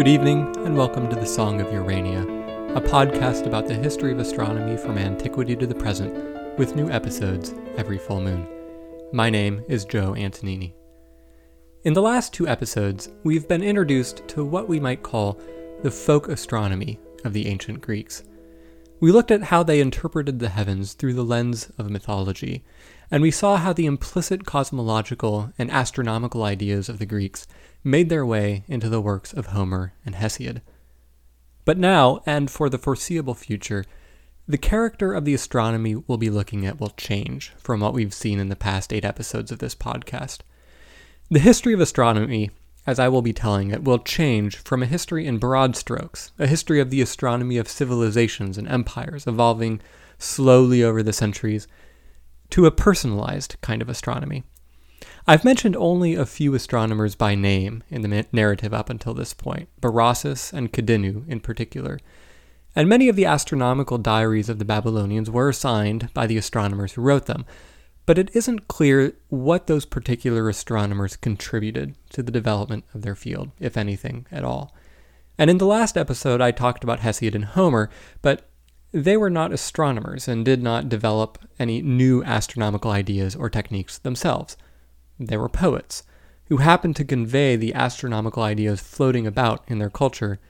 Good evening, and welcome to the Song of Urania, a podcast about the history of astronomy from antiquity to the present, with new episodes every full moon. My name is Joe Antonini. In the last two episodes, we've been introduced to what we might call the folk astronomy of the ancient Greeks. We looked at how they interpreted the heavens through the lens of mythology, and we saw how the implicit cosmological and astronomical ideas of the Greeks made their way into the works of Homer and Hesiod. But now, and for the foreseeable future, the character of the astronomy we'll be looking at will change from what we've seen in the past eight episodes of this podcast. The history of astronomy, as I will be telling it, will change from a history in broad strokes, a history of the astronomy of civilizations and empires evolving slowly over the centuries, to a personalized kind of astronomy. I've mentioned only a few astronomers by name in the narrative up until this point, Berossus and Kidinnu in particular. And many of the astronomical diaries of the Babylonians were signed by the astronomers who wrote them, but it isn't clear what those particular astronomers contributed to the development of their field, if anything at all. And in the last episode, I talked about Hesiod and Homer, but they were not astronomers and did not develop any new astronomical ideas or techniques themselves. They were poets who happened to convey the astronomical ideas floating about in their culture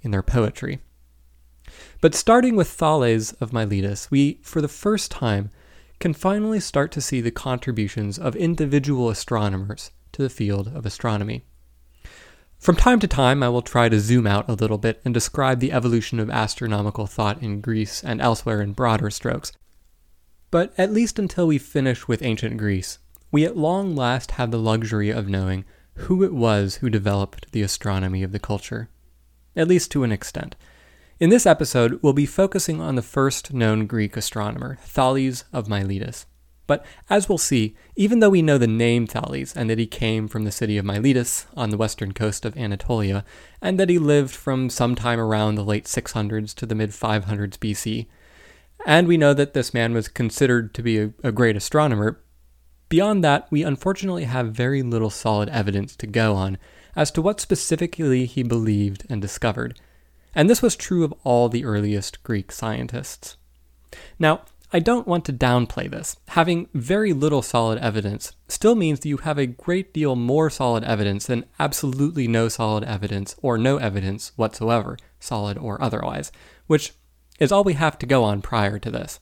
in their poetry. But starting with Thales of Miletus, we, for the first time, can finally start to see the contributions of individual astronomers to the field of astronomy. From time to time, I will try to zoom out a little bit and describe the evolution of astronomical thought in Greece and elsewhere in broader strokes. But at least until we finish with ancient Greece, we at long last have the luxury of knowing who it was who developed the astronomy of the culture. At least to an extent. In this episode, we'll be focusing on the first known Greek astronomer, Thales of Miletus. But as we'll see, even though we know the name Thales and that he came from the city of Miletus on the western coast of Anatolia, and that he lived from sometime around the late 600s to the mid 500s BC, and we know that this man was considered to be a, a great astronomer, beyond that, we unfortunately have very little solid evidence to go on as to what specifically he believed and discovered. And this was true of all the earliest Greek scientists. Now, I don't want to downplay this. Having very little solid evidence still means that you have a great deal more solid evidence than absolutely no solid evidence or no evidence whatsoever, solid or otherwise, which is all we have to go on prior to this.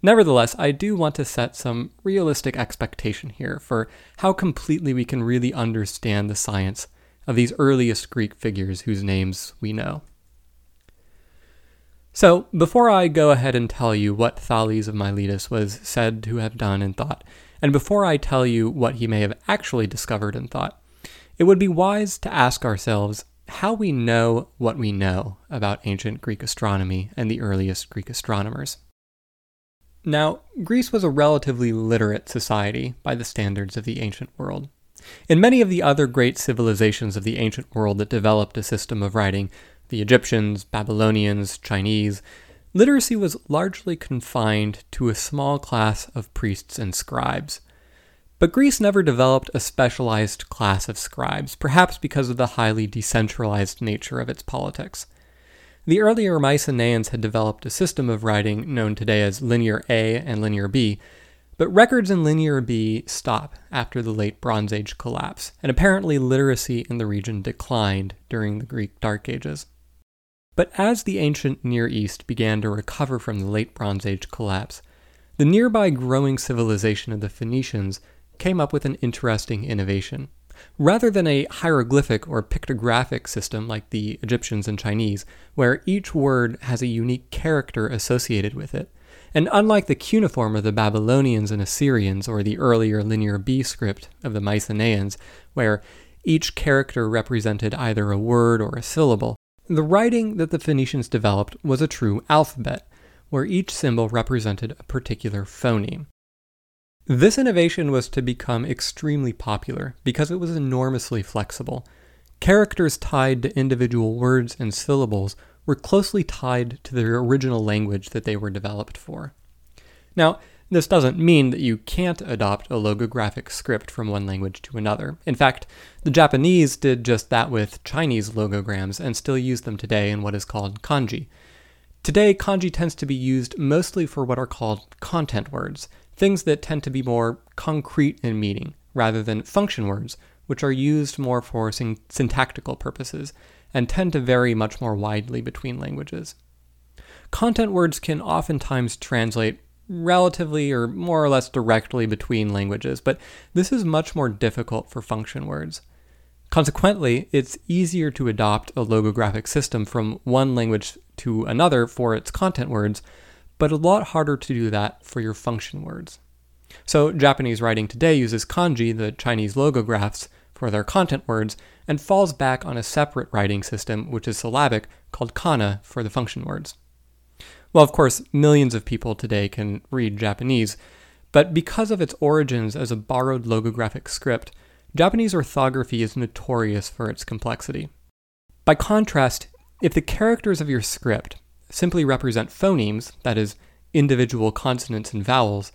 Nevertheless, I do want to set some realistic expectation here for how completely we can really understand the science of these earliest Greek figures whose names we know. So, before I go ahead and tell you what Thales of Miletus was said to have done and thought, and before I tell you what he may have actually discovered and thought, it would be wise to ask ourselves how we know what we know about ancient Greek astronomy and the earliest Greek astronomers. Now, Greece was a relatively literate society by the standards of the ancient world. In many of the other great civilizations of the ancient world that developed a system of writing, the Egyptians, Babylonians, Chinese, literacy was largely confined to a small class of priests and scribes. But Greece never developed a specialized class of scribes, perhaps because of the highly decentralized nature of its politics. The earlier Mycenaeans had developed a system of writing known today as Linear A and Linear B, but records in Linear B stop after the late Bronze Age collapse, and apparently literacy in the region declined during the Greek Dark Ages. But as the ancient Near East began to recover from the late Bronze Age collapse, the nearby growing civilization of the Phoenicians came up with an interesting innovation. Rather than a hieroglyphic or pictographic system like the Egyptians and Chinese, where each word has a unique character associated with it, and unlike the cuneiform of the Babylonians and Assyrians or the earlier Linear B script of the Mycenaeans, where each character represented either a word or a syllable, the writing that the Phoenicians developed was a true alphabet, where each symbol represented a particular phoneme. This innovation was to become extremely popular because it was enormously flexible. Characters tied to individual words and syllables were closely tied to their original language that they were developed for. Now, This doesn't mean that you can't adopt a logographic script from one language to another. In fact, the Japanese did just that with Chinese logograms and still use them today in what is called kanji. Today, kanji tends to be used mostly for what are called content words, things that tend to be more concrete in meaning, rather than function words, which are used more for syntactical purposes and tend to vary much more widely between languages. Content words can oftentimes translate relatively or more or less directly between languages, but this is much more difficult for function words. Consequently, it's easier to adopt a logographic system from one language to another for its content words, but a lot harder to do that for your function words. So, Japanese writing today uses kanji, the Chinese logographs, for their content words, and falls back on a separate writing system, which is syllabic, called kana for the function words. Well, of course, millions of people today can read Japanese, but because of its origins as a borrowed logographic script, Japanese orthography is notorious for its complexity. By contrast, if the characters of your script simply represent phonemes, that is, individual consonants and vowels,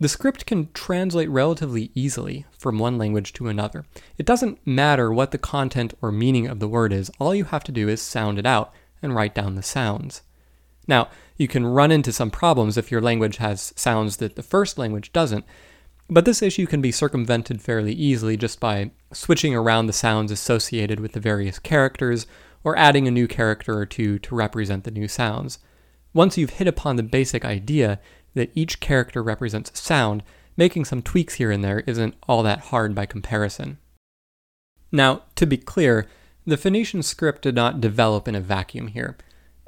the script can translate relatively easily from one language to another. It doesn't matter what the content or meaning of the word is, all you have to do is sound it out and write down the sounds. Now, you can run into some problems if your language has sounds that the first language doesn't, but this issue can be circumvented fairly easily just by switching around the sounds associated with the various characters or adding a new character or two to represent the new sounds. Once you've hit upon the basic idea that each character represents a sound, making some tweaks here and there isn't all that hard by comparison. Now, to be clear, the Phoenician script did not develop in a vacuum here.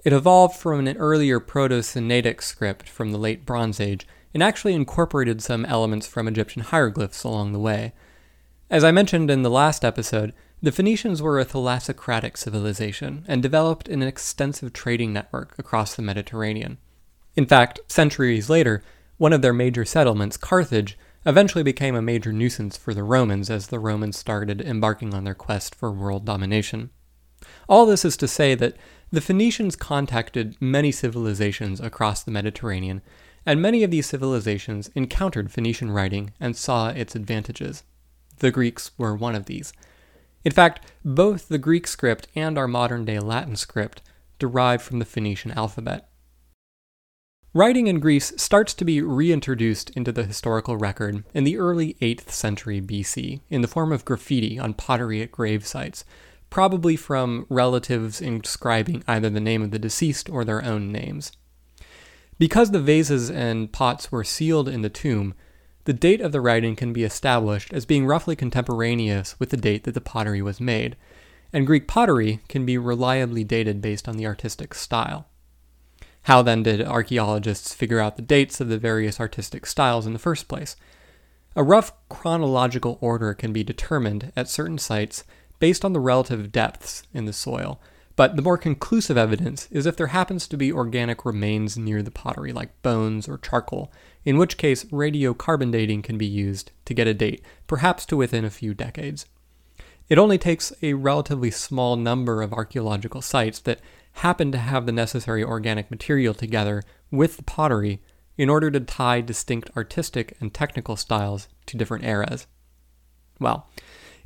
It evolved from an earlier Proto Sinaitic script from the late Bronze Age and actually incorporated some elements from Egyptian hieroglyphs along the way. As I mentioned in the last episode, the Phoenicians were a thalassocratic civilization and developed an extensive trading network across the Mediterranean. In fact, centuries later, one of their major settlements, Carthage, eventually became a major nuisance for the Romans as the Romans started embarking on their quest for world domination. All this is to say that the Phoenicians contacted many civilizations across the Mediterranean, and many of these civilizations encountered Phoenician writing and saw its advantages. The Greeks were one of these. In fact, both the Greek script and our modern day Latin script derive from the Phoenician alphabet. Writing in Greece starts to be reintroduced into the historical record in the early 8th century BC in the form of graffiti on pottery at grave sites, probably from relatives inscribing either the name of the deceased or their own names. Because the vases and pots were sealed in the tomb, the date of the writing can be established as being roughly contemporaneous with the date that the pottery was made, and Greek pottery can be reliably dated based on the artistic style. How then did archaeologists figure out the dates of the various artistic styles in the first place? A rough chronological order can be determined at certain sites based on the relative depths in the soil. But the more conclusive evidence is if there happens to be organic remains near the pottery, like bones or charcoal, in which case radiocarbon dating can be used to get a date, perhaps to within a few decades. It only takes a relatively small number of archaeological sites that happen to have the necessary organic material together with the pottery in order to tie distinct artistic and technical styles to different eras. Well,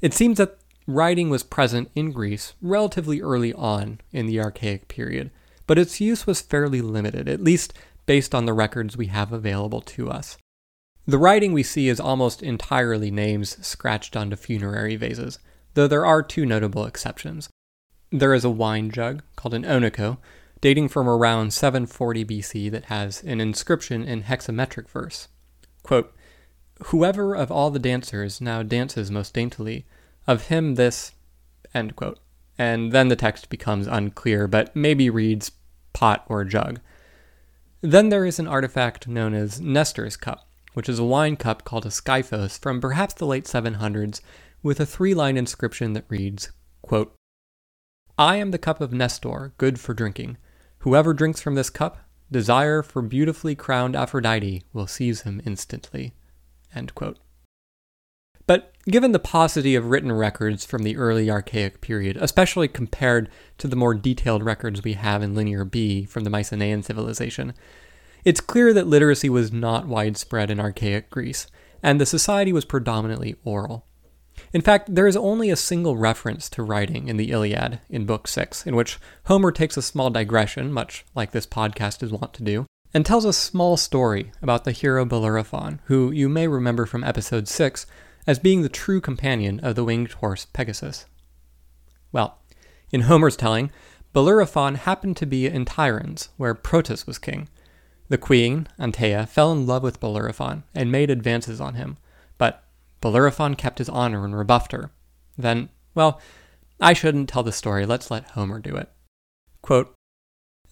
it seems that writing was present in Greece relatively early on in the Archaic period, but its use was fairly limited, at least based on the records we have available to us. The writing we see is almost entirely names scratched onto funerary vases, though there are two notable exceptions. There is a wine jug called an oinochoe, dating from around 740 BC, that has an inscription in hexametric verse. Quote, Whoever of all the dancers now dances most daintily, of him this, end quote. And then the text becomes unclear, but maybe reads pot or jug. Then there is an artifact known as Nestor's cup, which is a wine cup called a skyphos from perhaps the late 700s, with a three line inscription that reads, quote, I am the cup of Nestor, good for drinking. Whoever drinks from this cup, desire for beautifully crowned Aphrodite will seize him instantly. End quote. But given the paucity of written records from the early Archaic period, especially compared to the more detailed records we have in Linear B from the Mycenaean civilization, It's clear that literacy was not widespread in archaic Greece, and the society was predominantly oral. In fact, there is only a single reference to writing in the Iliad in Book 6, in which Homer takes a small digression, much like this podcast is wont to do, and tells a small story about the hero Bellerophon, who you may remember from episode 6 as being the true companion of the winged horse Pegasus. Well, in Homer's telling, Bellerophon happened to be in Tiryns, where Proetus was king. The queen, Antea, fell in love with Bellerophon and made advances on him, but Bellerophon kept his honor and rebuffed her. Then, well, I shouldn't tell the story, let's let Homer do it. Quote,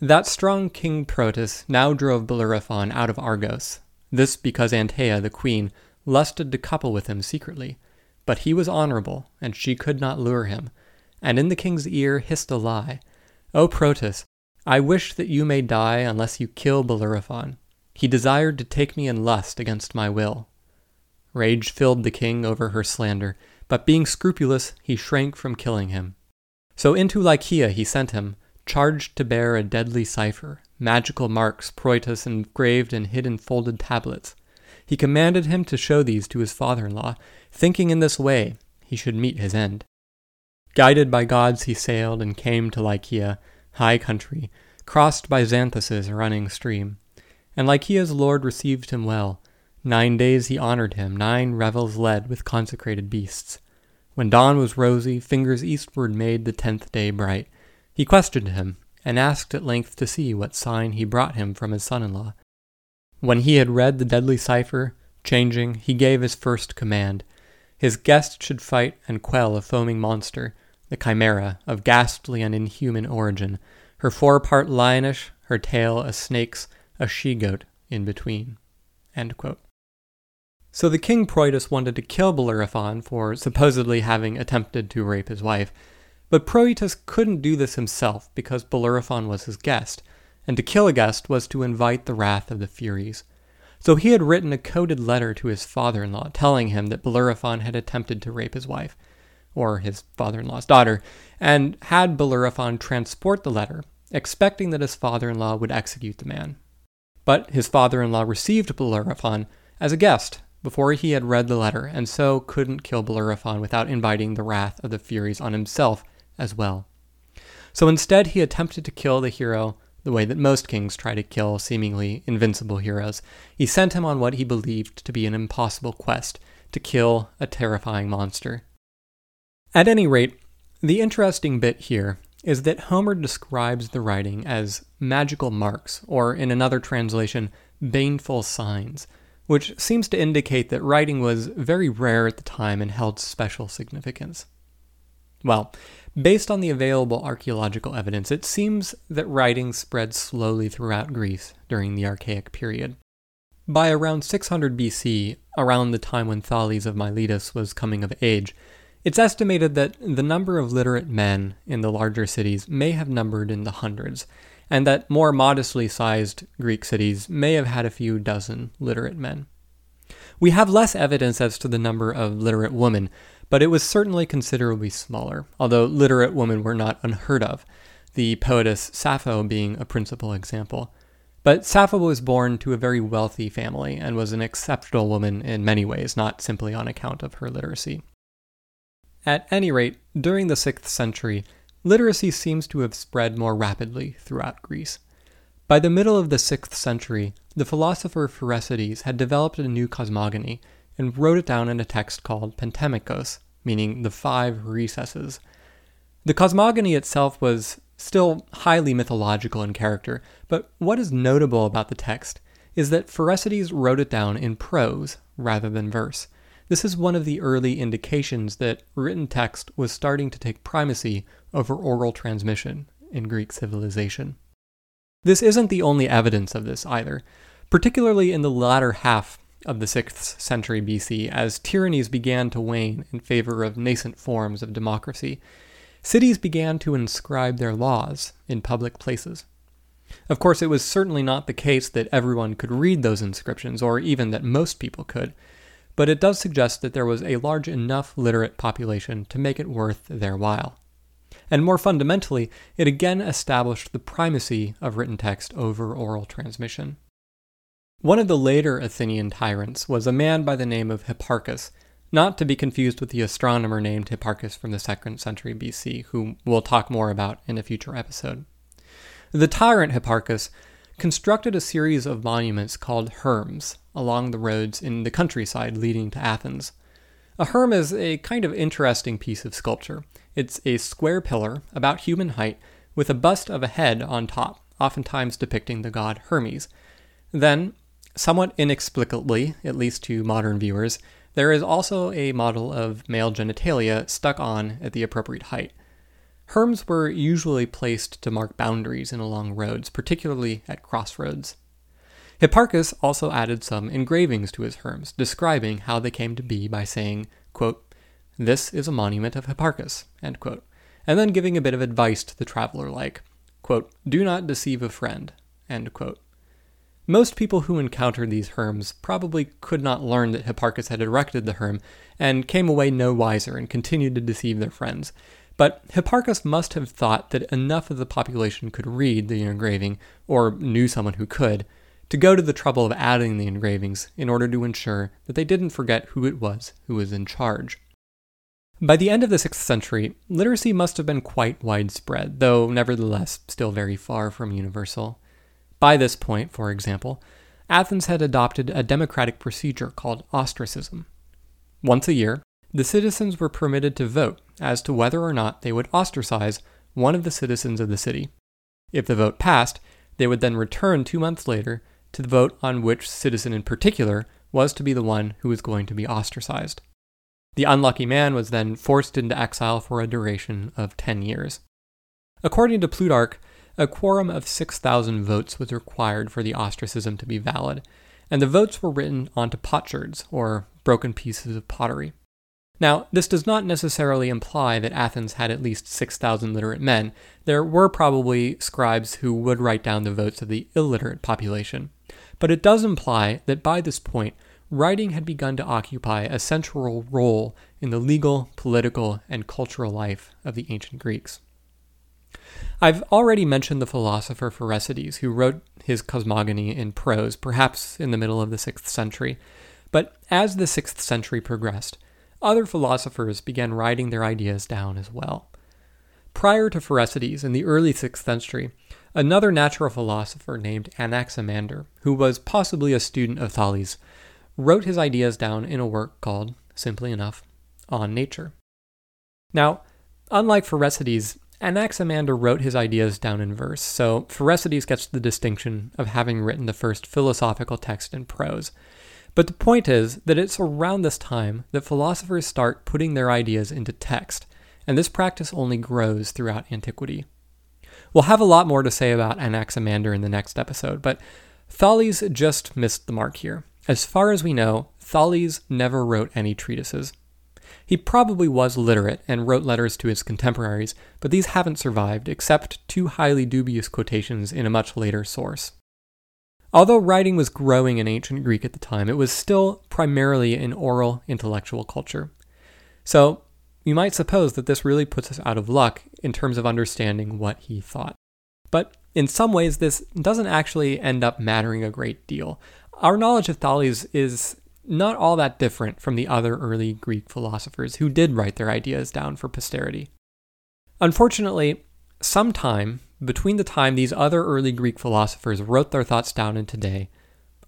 that strong King Proetus now drove Bellerophon out of Argos, this because Antea, the queen, lusted to couple with him secretly. But he was honorable, and she could not lure him, and in the king's ear hissed a lie. O Proetus, I wish that you may die unless you kill Bellerophon. He desired to take me in lust against my will. Rage filled the king over her slander, but being scrupulous, he shrank from killing him. So into Lycia he sent him, charged to bear a deadly cipher, magical marks Proetus engraved and hid in folded tablets. He commanded him to show these to his father in law, thinking in this way he should meet his end. Guided by gods, he sailed and came to Lycia, high country, crossed by Xanthus' running stream. And Lycia's lord received him well. Nine days he honored him, nine revels led with consecrated beasts. When dawn was rosy, fingers eastward made the tenth day bright. He questioned him, and asked at length to see what sign he brought him from his son in law. When he had read the deadly cipher, changing, he gave his first command. His guest should fight and quell a foaming monster, the Chimera, of ghastly and inhuman origin, her forepart lionish, her tail a snake's, a she goat in between. So the king Proetus wanted to kill Bellerophon for supposedly having attempted to rape his wife, but Proetus couldn't do this himself because Bellerophon was his guest, and to kill a guest was to invite the wrath of the Furies. So he had written a coded letter to his father in law telling him that Bellerophon had attempted to rape his wife, or his father in law's daughter, and had Bellerophon transport the letter, expecting that his father in law would execute the man. But his father in law received Bellerophon as a guest before he had read the letter, and so couldn't kill Bellerophon without inviting the wrath of the Furies on himself as well. So instead, he attempted to kill the hero the way that most kings try to kill seemingly invincible heroes. He sent him on what he believed to be an impossible quest to kill a terrifying monster. At any rate, the interesting bit here is that Homer describes the writing as magical marks, or in another translation, baneful signs, which seems to indicate that writing was very rare at the time and held special significance. Well, based on the available archaeological evidence, it seems that writing spread slowly throughout Greece during the Archaic period. By around 600 BC, around the time when Thales of Miletus was coming of age, it's estimated that the number of literate men in the larger cities may have numbered in the hundreds, and that more modestly sized Greek cities may have had a few dozen literate men. We have less evidence as to the number of literate women, but it was certainly considerably smaller, although literate women were not unheard of, the poetess Sappho being a principal example. But Sappho was born to a very wealthy family and was an exceptional woman in many ways, not simply on account of her literacy. At any rate, during the 6th century, literacy seems to have spread more rapidly throughout Greece. By the middle of the 6th century, the philosopher Pherecydes had developed a new cosmogony and wrote it down in a text called Pentemychos, meaning the five recesses. The cosmogony itself was still highly mythological in character, but what is notable about the text is that Pherecydes wrote it down in prose rather than verse. This is one of the early indications that written text was starting to take primacy over oral transmission in Greek civilization. This isn't the only evidence of this either. Particularly in the latter half of the 6th century BC as tyrannies began to wane in favor of nascent forms of democracy. Cities began to inscribe their laws in public places. Of course, it was certainly not the case that everyone could read those inscriptions, or even that most people could, but it does suggest that there was a large enough literate population to make it worth their while. And more fundamentally, it again established the primacy of written text over oral transmission. One of the later Athenian tyrants was a man by the name of Hipparchus, not to be confused with the astronomer named Hipparchus from the 2nd century BC, whom we'll talk more about in a future episode. The tyrant Hipparchus constructed a series of monuments called herms along the roads in the countryside leading to Athens. A herm is a kind of interesting piece of sculpture. It's a square pillar, about human height, with a bust of a head on top, oftentimes depicting the god Hermes. Then, somewhat inexplicably, at least to modern viewers, there is also a model of male genitalia stuck on at the appropriate height. Herms were usually placed to mark boundaries in along roads, particularly at crossroads. Hipparchus also added some engravings to his herms, describing how they came to be by saying, quote, This is a monument of Hipparchus, and then giving a bit of advice to the traveler like, quote, Do not deceive a friend, most people who encountered these herms probably could not learn that Hipparchus had erected the herm and came away no wiser and continued to deceive their friends. But Hipparchus must have thought that enough of the population could read the engraving, or knew someone who could, to go to the trouble of adding the engravings in order to ensure that they didn't forget who it was who was in charge. By the end of the 6th century, literacy must have been quite widespread, though nevertheless still very far from universal. By this point, for example, Athens had adopted a democratic procedure called ostracism. Once a year, the citizens were permitted to vote as to whether or not they would ostracize one of the citizens of the city. If the vote passed, they would then return two months later to vote on which citizen in particular was to be the one who was going to be ostracized. The unlucky man was then forced into exile for a duration of 10 years. According to Plutarch, a quorum of 6,000 votes was required for the ostracism to be valid, and the votes were written onto potsherds, or broken pieces of pottery. Now, this does not necessarily imply that Athens had at least 6,000 literate men. There were probably scribes who would write down the votes of the illiterate population. But it does imply that by this point, writing had begun to occupy a central role in the legal, political, and cultural life of the ancient Greeks. I've already mentioned the philosopher Pherecydes, who wrote his cosmogony in prose, perhaps in the middle of the 6th century. But as the 6th century progressed, other philosophers began writing their ideas down as well. Prior to Pherecydes, in the early 6th century, another natural philosopher named Anaximander, who was possibly a student of Thales, wrote his ideas down in a work called, simply enough, On Nature. Now, unlike Pherecydes, Anaximander wrote his ideas down in verse, so Pherecydes gets the distinction of having written the first philosophical text in prose. But the point is that it's around this time that philosophers start putting their ideas into text, and this practice only grows throughout antiquity. We'll have a lot more to say about Anaximander in the next episode, but Thales just missed the mark here. As far as we know, Thales never wrote any treatises. He probably was literate and wrote letters to his contemporaries, but these haven't survived, except two highly dubious quotations in a much later source. Although writing was growing in ancient Greek at the time, it was still primarily an oral intellectual culture. So, you might suppose that this really puts us out of luck in terms of understanding what he thought. But in some ways, this doesn't actually end up mattering a great deal. Our knowledge of Thales is not all that different from the other early Greek philosophers who did write their ideas down for posterity. Unfortunately, sometime between the time these other early Greek philosophers wrote their thoughts down and today,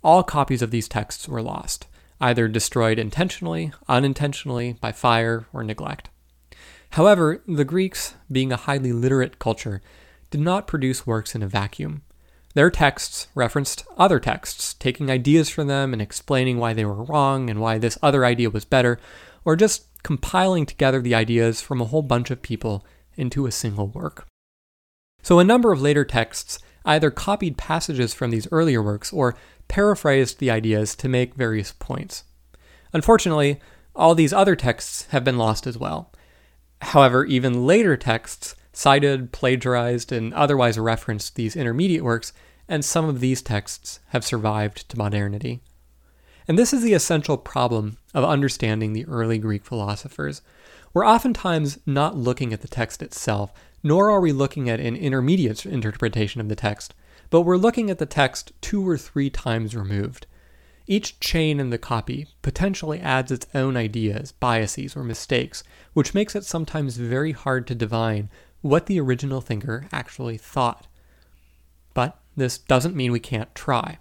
all copies of these texts were lost, either destroyed intentionally, unintentionally, by fire, or neglect. However, the Greeks, being a highly literate culture, did not produce works in a vacuum. Their texts referenced other texts, taking ideas from them and explaining why they were wrong and why this other idea was better, or just compiling together the ideas from a whole bunch of people into a single work. So a number of later texts either copied passages from these earlier works or paraphrased the ideas to make various points. Unfortunately, all these other texts have been lost as well. However, even later texts cited, plagiarized, and otherwise referenced these intermediate works, and some of these texts have survived to modernity. And this is the essential problem of understanding the early Greek philosophers. We're oftentimes not looking at the text itself, nor are we looking at an intermediate interpretation of the text, but we're looking at the text two or three times removed. Each chain in the copy potentially adds its own ideas, biases, or mistakes, which makes it sometimes very hard to divine what the original thinker actually thought. But this doesn't mean we can't try.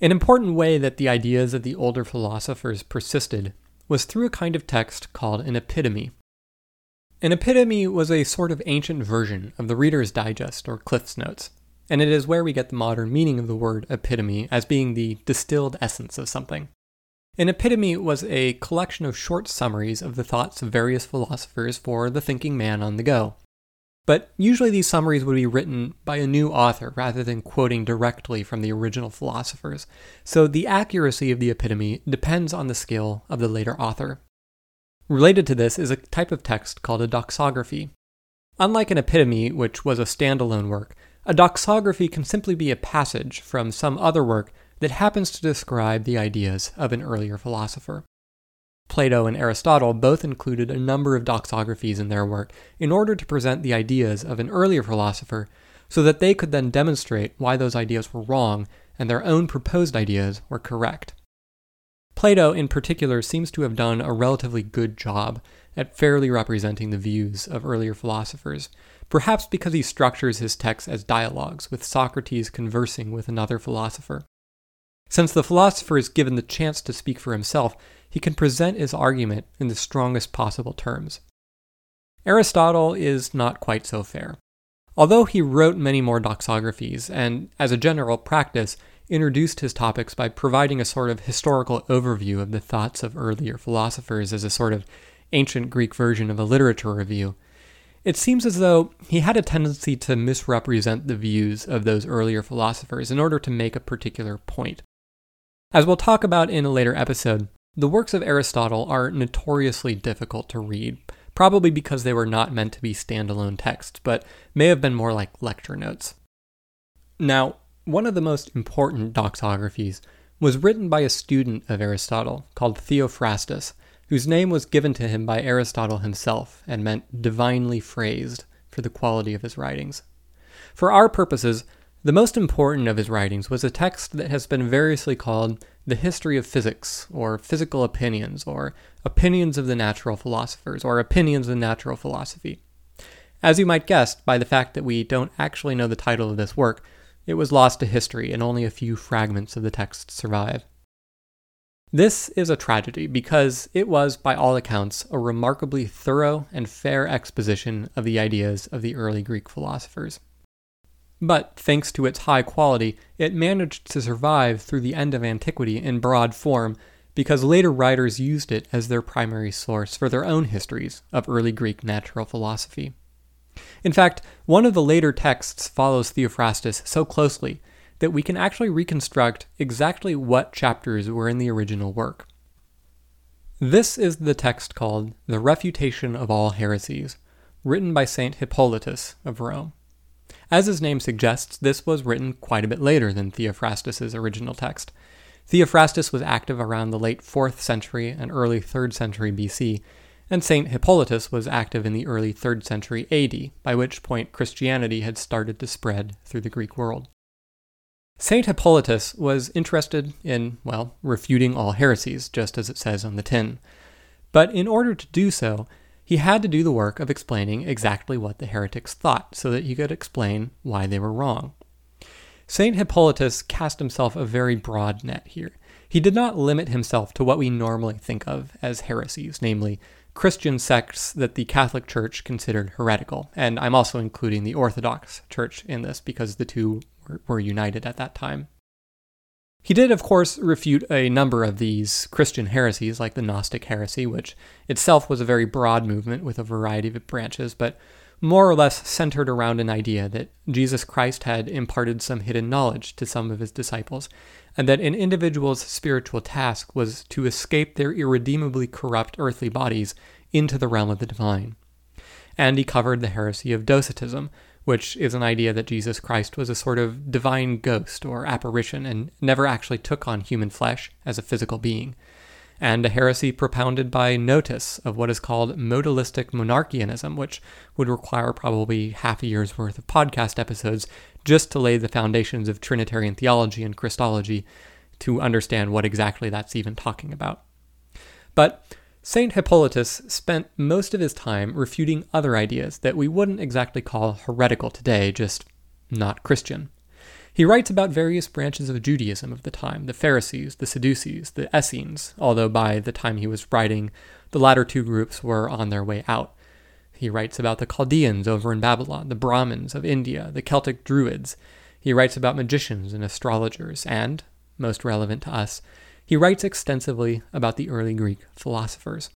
An important way that the ideas of the older philosophers persisted was through a kind of text called an epitome. An epitome was a sort of ancient version of the Reader's Digest or Cliff's Notes, and it is where we get the modern meaning of the word epitome as being the distilled essence of something. An epitome was a collection of short summaries of the thoughts of various philosophers for the thinking man on the go, but usually these summaries would be written by a new author rather than quoting directly from the original philosophers, so the accuracy of the epitome depends on the skill of the later author. Related to this is a type of text called a doxography. Unlike an epitome, which was a standalone work, a doxography can simply be a passage from some other work that happens to describe the ideas of an earlier philosopher. Plato and Aristotle both included a number of doxographies in their work in order to present the ideas of an earlier philosopher so that they could then demonstrate why those ideas were wrong and their own proposed ideas were correct. Plato, in particular, seems to have done a relatively good job at fairly representing the views of earlier philosophers, perhaps because he structures his texts as dialogues, with Socrates conversing with another philosopher. Since the philosopher is given the chance to speak for himself, he can present his argument in the strongest possible terms. Aristotle is not quite so fair. Although he wrote many more doxographies, and as a general practice, introduced his topics by providing a sort of historical overview of the thoughts of earlier philosophers as a sort of ancient Greek version of a literature review, it seems as though he had a tendency to misrepresent the views of those earlier philosophers in order to make a particular point. As we'll talk about in a later episode, the works of Aristotle are notoriously difficult to read, probably because they were not meant to be standalone texts, but may have been more like lecture notes. Now, one of the most important doxographies was written by a student of Aristotle called Theophrastus, whose name was given to him by Aristotle himself and meant divinely phrased for the quality of his writings. For our purposes, the most important of his writings was a text that has been variously called the History of Physics, or Physical Opinions, or Opinions of the Natural Philosophers, or Opinions of Natural Philosophy. As you might guess, by the fact that we don't actually know the title of this work, it was lost to history and only a few fragments of the text survive. This is a tragedy because it was, by all accounts, a remarkably thorough and fair exposition of the ideas of the early Greek philosophers. But thanks to its high quality, it managed to survive through the end of antiquity in broad form because later writers used it as their primary source for their own histories of early Greek natural philosophy. In fact, one of the later texts follows Theophrastus so closely that we can actually reconstruct exactly what chapters were in the original work. This is the text called The Refutation of All Heresies, written by St. Hippolytus of Rome. As his name suggests, this was written quite a bit later than Theophrastus's original text. Theophrastus was active around the late 4th century and early 3rd century BC, and St. Hippolytus was active in the early 3rd century AD, by which point Christianity had started to spread through the Greek world. St. Hippolytus was interested in, well, refuting all heresies, just as it says on the tin. But in order to do so, he had to do the work of explaining exactly what the heretics thought so that he could explain why they were wrong. St. Hippolytus cast himself a very broad net here. He did not limit himself to what we normally think of as heresies, namely, Christian sects that the Catholic Church considered heretical. And I'm also including the Orthodox Church in this because the two were united at that time. He did, of course, refute a number of these Christian heresies, like the Gnostic heresy, which itself was a very broad movement with a variety of branches, but more or less centered around an idea that Jesus Christ had imparted some hidden knowledge to some of his disciples, and that an individual's spiritual task was to escape their irredeemably corrupt earthly bodies into the realm of the divine. And he covered the heresy of Docetism, which is an idea that Jesus Christ was a sort of divine ghost or apparition and never actually took on human flesh as a physical being. and a heresy propounded by Noetus of what is called modalistic monarchianism, which would require probably half a year's worth of podcast episodes just to lay the foundations of Trinitarian theology and Christology to understand what exactly that's even talking about. But St. Hippolytus spent most of his time refuting other ideas that we wouldn't exactly call heretical today, just not Christian. He writes about various branches of Judaism of the time the Pharisees, the Sadducees, the Essenes, although by the time he was writing, the latter two groups were on their way out. He writes about the Chaldeans over in Babylon, the Brahmins of India, the Celtic Druids. He writes about magicians and astrologers, and, most relevant to us, he writes extensively about the early Greek philosophers.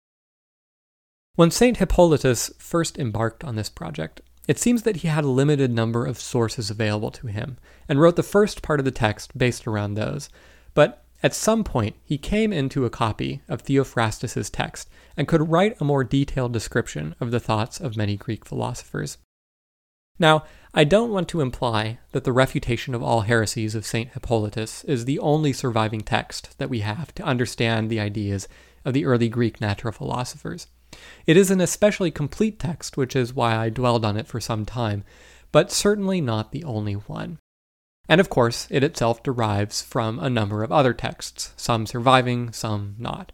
When St. Hippolytus first embarked on this project, it seems that he had a limited number of sources available to him, and wrote the first part of the text based around those. But at some point, he came into a copy of Theophrastus's text and could write a more detailed description of the thoughts of many Greek philosophers. Now, I don't want to imply that the refutation of all heresies of St. Hippolytus is the only surviving text that we have to understand the ideas of the early Greek natural philosophers. It is an especially complete text, which is why I dwelled on it for some time, but certainly not the only one. And of course, it itself derives from a number of other texts, some surviving, some not.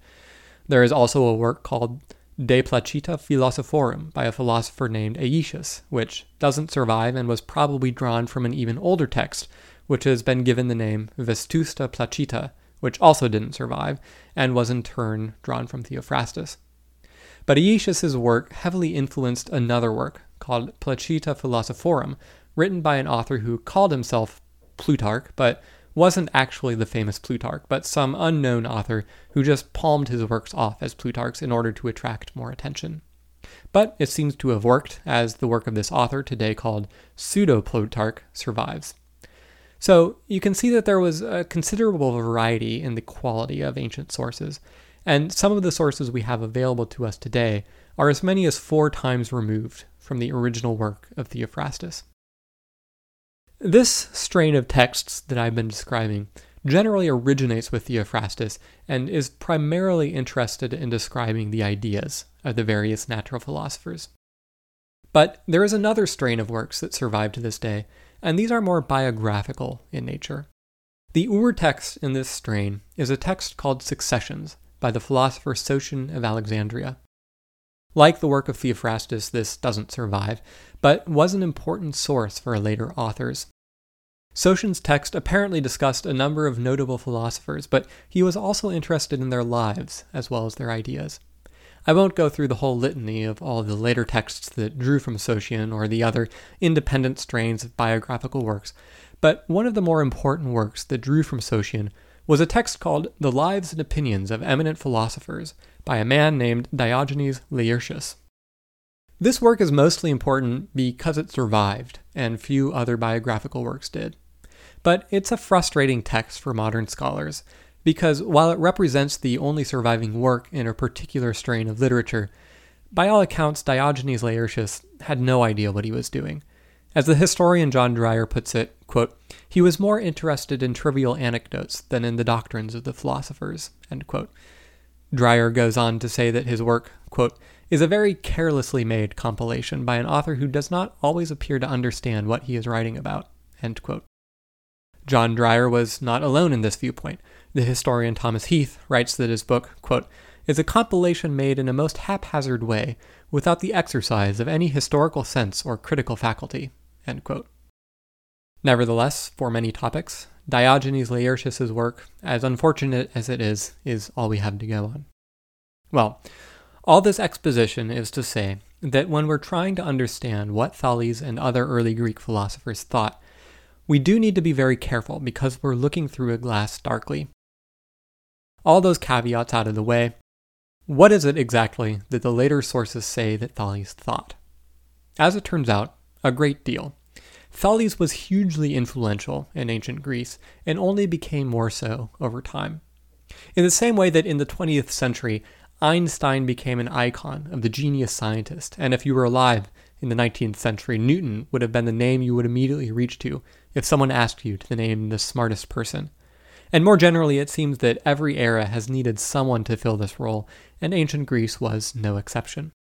There is also a work called De Placita Philosophorum by a philosopher named Aetius, which doesn't survive and was probably drawn from an even older text, which has been given the name Vetusta Placita, which also didn't survive, and was in turn drawn from Theophrastus. But Aetius's work heavily influenced another work called Placita Philosophorum, written by an author who called himself Plutarch, but wasn't actually the famous Plutarch, but some unknown author who just palmed his works off as Plutarch's in order to attract more attention. But it seems to have worked, as the work of this author, today called Pseudo Plutarch, survives. So you can see that there was a considerable variety in the quality of ancient sources, and some of the sources we have available to us today are as many as four times removed from the original work of Theophrastus. This strain of texts that I've been describing generally originates with Theophrastus and is primarily interested in describing the ideas of the various natural philosophers. But there is another strain of works that survive to this day, and these are more biographical in nature. The ur text in this strain is a text called Successions, by the philosopher Sotion of Alexandria. Like the work of Theophrastus, this doesn't survive, but was an important source for later authors. Sotion's text apparently discussed a number of notable philosophers, but he was also interested in their lives as well as their ideas. I won't go through the whole litany of all the later texts that drew from Sotion or the other independent strains of biographical works, but one of the more important works that drew from Sotion was a text called The Lives and Opinions of Eminent Philosophers by a man named Diogenes Laertius. This work is mostly important because it survived, and few other biographical works did. But it's a frustrating text for modern scholars, because while it represents the only surviving work in a particular strain of literature, by all accounts, Diogenes Laertius had no idea what he was doing. As the historian John Dreyer puts it, quote, he was more interested in trivial anecdotes than in the doctrines of the philosophers. Dreyer goes on to say that his work, quote, is a very carelessly made compilation by an author who does not always appear to understand what he is writing about. John Dreyer was not alone in this viewpoint. The historian Thomas Heath writes that his book, quote, is a compilation made in a most haphazard way, without the exercise of any historical sense or critical faculty. Nevertheless, for many topics, Diogenes Laertius's work, as unfortunate as it is, is all we have to go on. Well, all this exposition is to say that when we're trying to understand what Thales and other early Greek philosophers thought, we do need to be very careful because we're looking through a glass darkly. All those caveats out of the way, what is it exactly that the later sources say that Thales thought? As it turns out, a great deal. Thales was hugely influential in ancient Greece and only became more so over time. In the same way that in the 20th century, Einstein became an icon of the genius scientist, and if you were alive in the 19th century, Newton would have been the name you would immediately reach to if someone asked you to name the smartest person. And more generally, it seems that every era has needed someone to fill this role, and ancient Greece was no exception.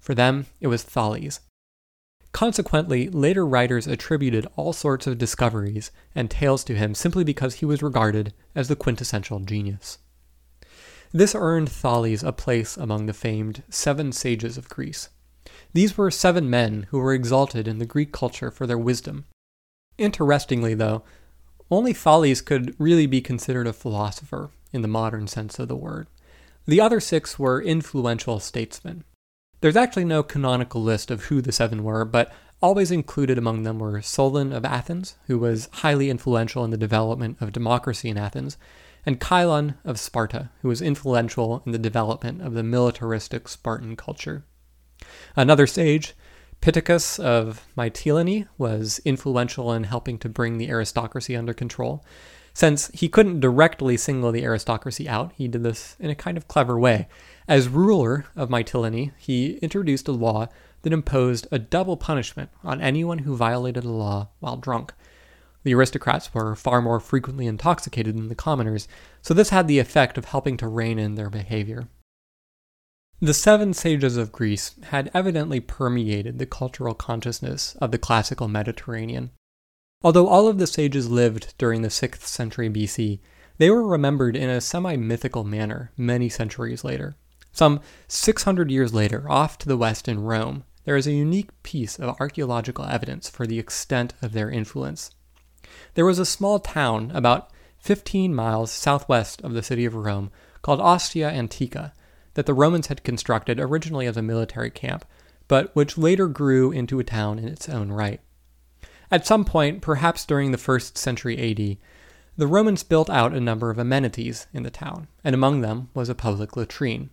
For them, it was Thales. Consequently, later writers attributed all sorts of discoveries and tales to him simply because he was regarded as the quintessential genius. This earned Thales a place among the famed seven sages of Greece. These were seven men who were exalted in the Greek culture for their wisdom. Interestingly, though, only Thales could really be considered a philosopher in the modern sense of the word. The other six were influential statesmen. There's actually no canonical list of who the seven were, but always included among them were Solon of Athens, who was highly influential in the development of democracy in Athens, and Chilon of Sparta, who was influential in the development of the militaristic Spartan culture. Another sage, Pittacus of Mytilene, was influential in helping to bring the aristocracy under control. Since he couldn't directly single the aristocracy out, he did this in a kind of clever way. As ruler of Mytilene, he introduced a law that imposed a double punishment on anyone who violated a law while drunk. The aristocrats were far more frequently intoxicated than the commoners, so this had the effect of helping to rein in their behavior. The seven sages of Greece had evidently permeated the cultural consciousness of the classical Mediterranean. Although all of the sages lived during the 6th century BC, they were remembered in a semi mythical manner many centuries later. Some 600 years later, off to the west in Rome, there is a unique piece of archaeological evidence for the extent of their influence. There was a small town about 15 miles southwest of the city of Rome called Ostia Antica that the Romans had constructed originally as a military camp, but which later grew into a town in its own right. At some point, perhaps during the first century AD, the Romans built out a number of amenities in the town, and among them was a public latrine.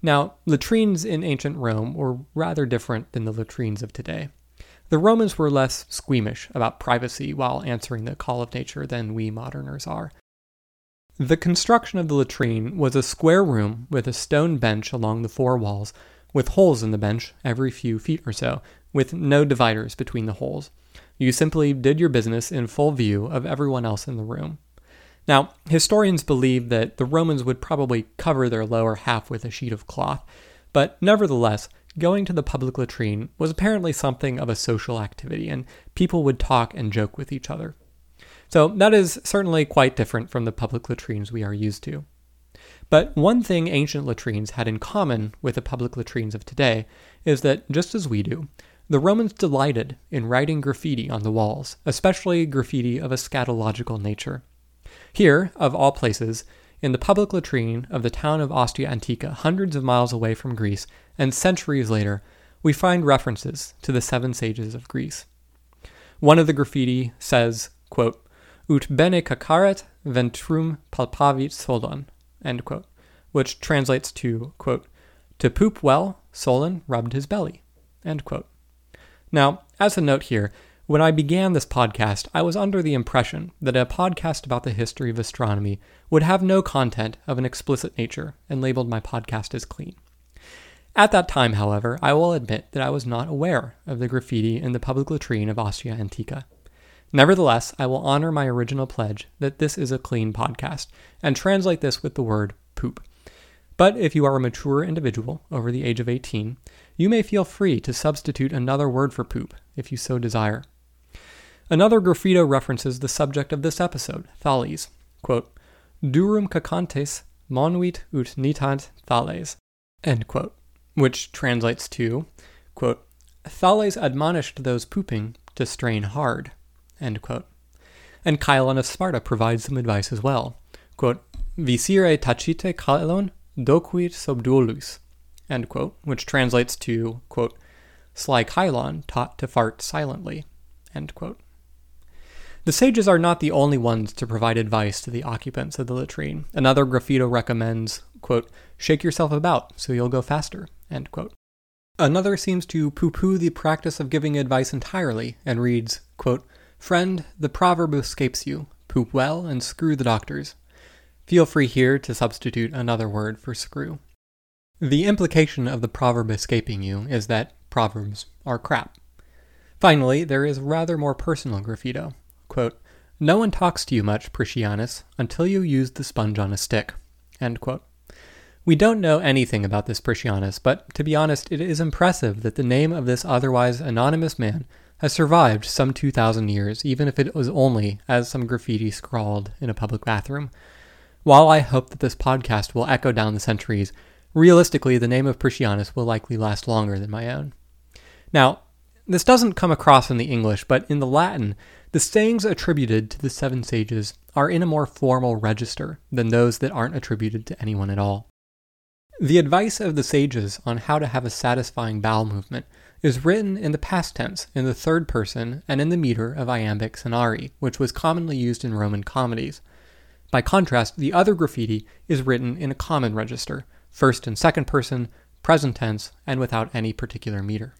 Now, latrines in ancient Rome were rather different than the latrines of today. The Romans were less squeamish about privacy while answering the call of nature than we moderners are. The construction of the latrine was a square room with a stone bench along the four walls, with holes in the bench every few feet or so, with no dividers between the holes. You simply did your business in full view of everyone else in the room. Now, historians believe that the Romans would probably cover their lower half with a sheet of cloth, but nevertheless, going to the public latrine was apparently something of a social activity, and people would talk and joke with each other. So that is certainly quite different from the public latrines we are used to. But one thing ancient latrines had in common with the public latrines of today is that, just as we do, the Romans delighted in writing graffiti on the walls, especially graffiti of a scatological nature. Here, of all places, in the public latrine of the town of Ostia Antica, hundreds of miles away from Greece, and centuries later, we find references to the seven sages of Greece. One of the graffiti says, quote, Ut bene cacaret ventrum palpavit Solon, quote, which translates to, quote, to poop well, Solon rubbed his belly, Now, as a note here, when I began this podcast, I was under the impression that a podcast about the history of astronomy would have no content of an explicit nature and labeled my podcast as clean. At that time, however, I will admit that I was not aware of the graffiti in the public latrine of Ostia Antica. Nevertheless, I will honor my original pledge that this is a clean podcast and translate this with the word poop. But if you are a mature individual over the age of 18, you may feel free to substitute another word for poop if you so desire. Another graffito references the subject of this episode, Thales. Quote, Durum cacantes monuit ut nitant Thales. End quote. Which translates to, quote, Thales admonished those pooping to strain hard. End quote. And Chilon of Sparta provides some advice as well. Quote, Visire tacite Chilon docuit subduolus. End quote, which translates to, quote, Sly Chilon taught to fart silently. End quote. The sages are not the only ones to provide advice to the occupants of the latrine. Another graffito recommends, quote, shake yourself about so you'll go faster, end quote. Another seems to poo poo the practice of giving advice entirely and reads, quote, Friend, the proverb escapes you poop well and screw the doctors. Feel free here to substitute another word for screw. The implication of the proverb escaping you is that proverbs are crap. Finally, there is rather more personal graffito. Quote, No one talks to you much, Priscianus, until you use the sponge on a stick. We don't know anything about this Priscianus, but to be honest, it is impressive that the name of this otherwise anonymous man has survived some 2,000 years, even if it was only as some graffiti scrawled in a public bathroom. While I hope that this podcast will echo down the centuries, realistically, the name of Priscianus will likely last longer than my own. Now, this doesn't come across in the English, but in the Latin, the sayings attributed to the seven sages are in a more formal register than those that aren't attributed to anyone at all. The advice of the sages on how to have a satisfying bowel movement is written in the past tense in the third person and in the meter of iambic senarii, which was commonly used in Roman comedies. By contrast, the other graffiti is written in a common register, first and second person, present tense, and without any particular meter.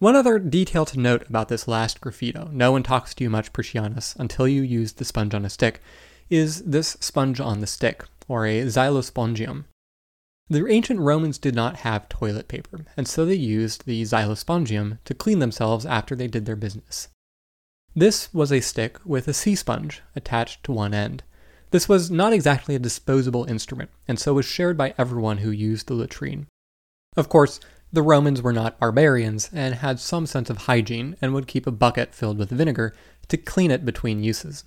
One other detail to note about this last graffito, no one talks to you much, Priscianus, until you use the sponge on a stick, is this sponge on the stick, or a xylospongium. The ancient Romans did not have toilet paper, and so they used the xylospongium to clean themselves after they did their business. This was a stick with a sea sponge attached to one end. This was not exactly a disposable instrument, and so was shared by everyone who used the latrine. Of course, the Romans were not barbarians and had some sense of hygiene and would keep a bucket filled with vinegar to clean it between uses.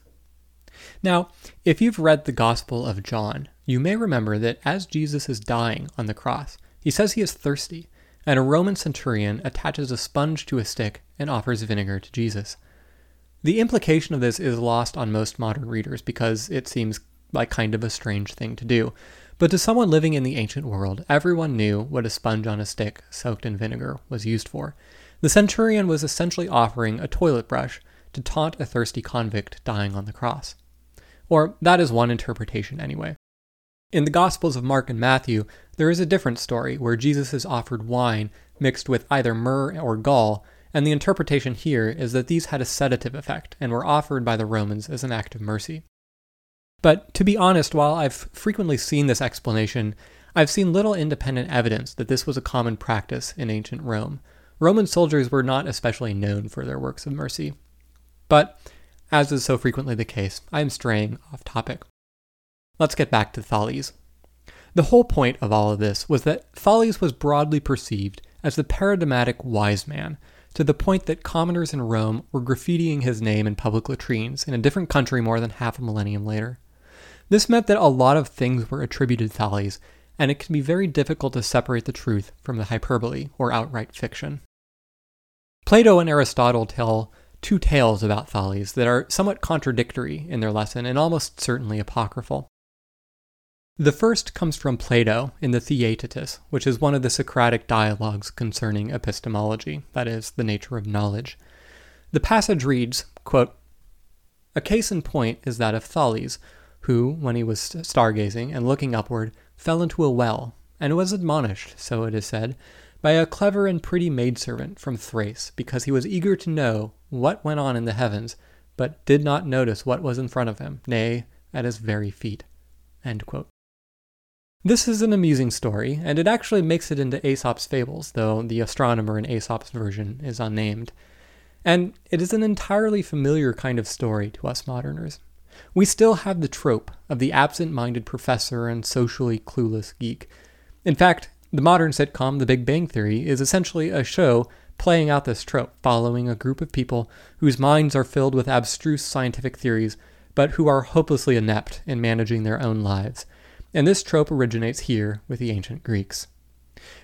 Now, if you've read the Gospel of John, you may remember that as Jesus is dying on the cross, he says he is thirsty, and a Roman centurion attaches a sponge to a stick and offers vinegar to Jesus. The implication of this is lost on most modern readers because it seems like kind of a strange thing to do. But to someone living in the ancient world, everyone knew what a sponge on a stick soaked in vinegar was used for. The centurion was essentially offering a toilet brush to taunt a thirsty convict dying on the cross. Or that is one interpretation, anyway. In the Gospels of Mark and Matthew, there is a different story where Jesus is offered wine mixed with either myrrh or gall, and the interpretation here is that these had a sedative effect and were offered by the Romans as an act of mercy. But to be honest, while I've frequently seen this explanation, I've seen little independent evidence that this was a common practice in ancient Rome. Roman soldiers were not especially known for their works of mercy. But as is so frequently the case, I am straying off topic. Let's get back to Thales. The whole point of all of this was that Thales was broadly perceived as the paradigmatic wise man, to the point that commoners in Rome were graffitiing his name in public latrines in a different country more than half a millennium later. This meant that a lot of things were attributed to Thales, and it can be very difficult to separate the truth from the hyperbole or outright fiction. Plato and Aristotle tell two tales about Thales that are somewhat contradictory in their lesson and almost certainly apocryphal. The first comes from Plato in the Theaetetus, which is one of the Socratic dialogues concerning epistemology, that is, the nature of knowledge. The passage reads, quote, A case in point is that of Thales, who, when he was stargazing and looking upward, fell into a well, and was admonished, so it is said, by a clever and pretty maidservant from Thrace, because he was eager to know what went on in the heavens, but did not notice what was in front of him, nay, at his very feet. This is an amusing story, and it actually makes it into Aesop's fables, though the astronomer in Aesop's version is unnamed. And it is an entirely familiar kind of story to us moderners. We still have the trope of the absent minded professor and socially clueless geek. In fact, the modern sitcom The Big Bang Theory is essentially a show playing out this trope, following a group of people whose minds are filled with abstruse scientific theories, but who are hopelessly inept in managing their own lives. And this trope originates here with the ancient Greeks.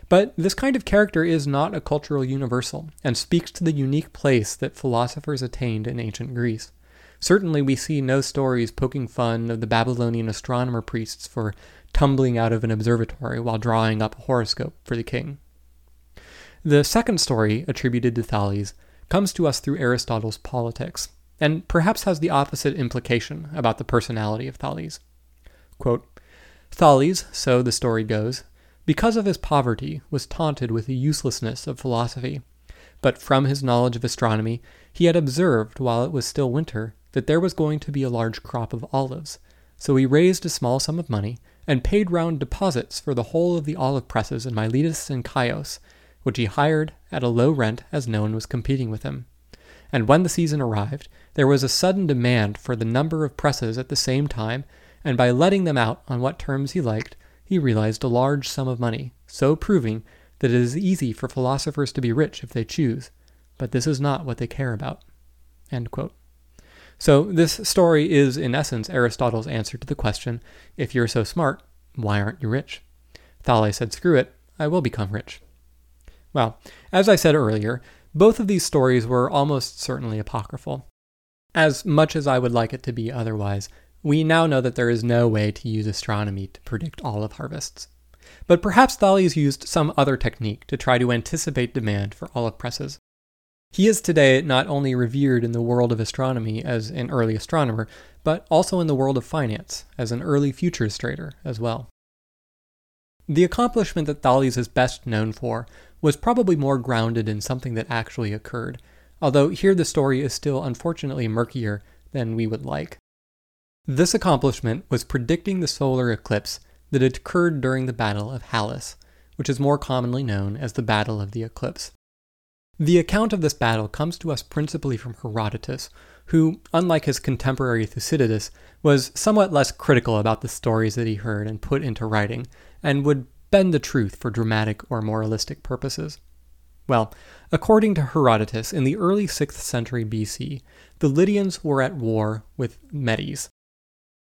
But this kind of character is not a cultural universal and speaks to the unique place that philosophers attained in ancient Greece. Certainly, we see no stories poking fun of the Babylonian astronomer priests for tumbling out of an observatory while drawing up a horoscope for the king. The second story, attributed to Thales, comes to us through Aristotle's Politics, and perhaps has the opposite implication about the personality of Thales. Quote, Thales, so the story goes, because of his poverty, was taunted with the uselessness of philosophy. But from his knowledge of astronomy, he had observed, while it was still winter, that there was going to be a large crop of olives. So he raised a small sum of money and paid round deposits for the whole of the olive presses in Miletus and Chios, which he hired at a low rent as no one was competing with him. and when the season arrived, there was a sudden demand for the number of presses at the same time, and by letting them out on what terms he liked, he realized a large sum of money, so proving that it is easy for philosophers to be rich if they choose, but this is not what they care about. So, this story is, in essence, Aristotle's answer to the question if you're so smart, why aren't you rich? Thales said, screw it, I will become rich. Well, as I said earlier, both of these stories were almost certainly apocryphal. As much as I would like it to be otherwise, we now know that there is no way to use astronomy to predict olive harvests. But perhaps Thales used some other technique to try to anticipate demand for olive presses. He is today not only revered in the world of astronomy as an early astronomer, but also in the world of finance as an early futures trader as well. The accomplishment that Thales is best known for was probably more grounded in something that actually occurred, although here the story is still unfortunately murkier than we would like. This accomplishment was predicting the solar eclipse that had occurred during the Battle of Halys, which is more commonly known as the Battle of the Eclipse. The account of this battle comes to us principally from Herodotus, who, unlike his contemporary Thucydides, was somewhat less critical about the stories that he heard and put into writing, and would bend the truth for dramatic or moralistic purposes. Well, according to Herodotus, in the early 6th century BC, the Lydians were at war with Medes.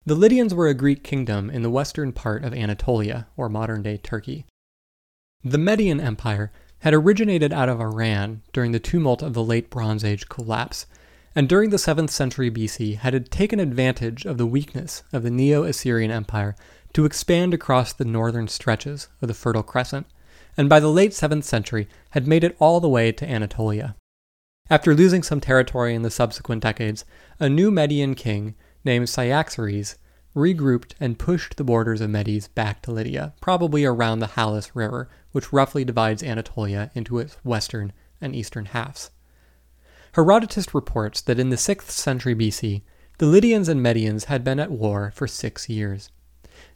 The Lydians were a Greek kingdom in the western part of Anatolia, or modern day Turkey. The Median Empire had originated out of Iran during the tumult of the Late Bronze Age collapse, and during the 7th century BC had taken advantage of the weakness of the Neo Assyrian Empire to expand across the northern stretches of the Fertile Crescent, and by the late 7th century had made it all the way to Anatolia. After losing some territory in the subsequent decades, a new Median king named Cyaxares regrouped and pushed the borders of Medes back to Lydia, probably around the Halys River, which roughly divides Anatolia into its western and eastern halves. Herodotus reports that in the 6th century BC, the Lydians and Medians had been at war for six years.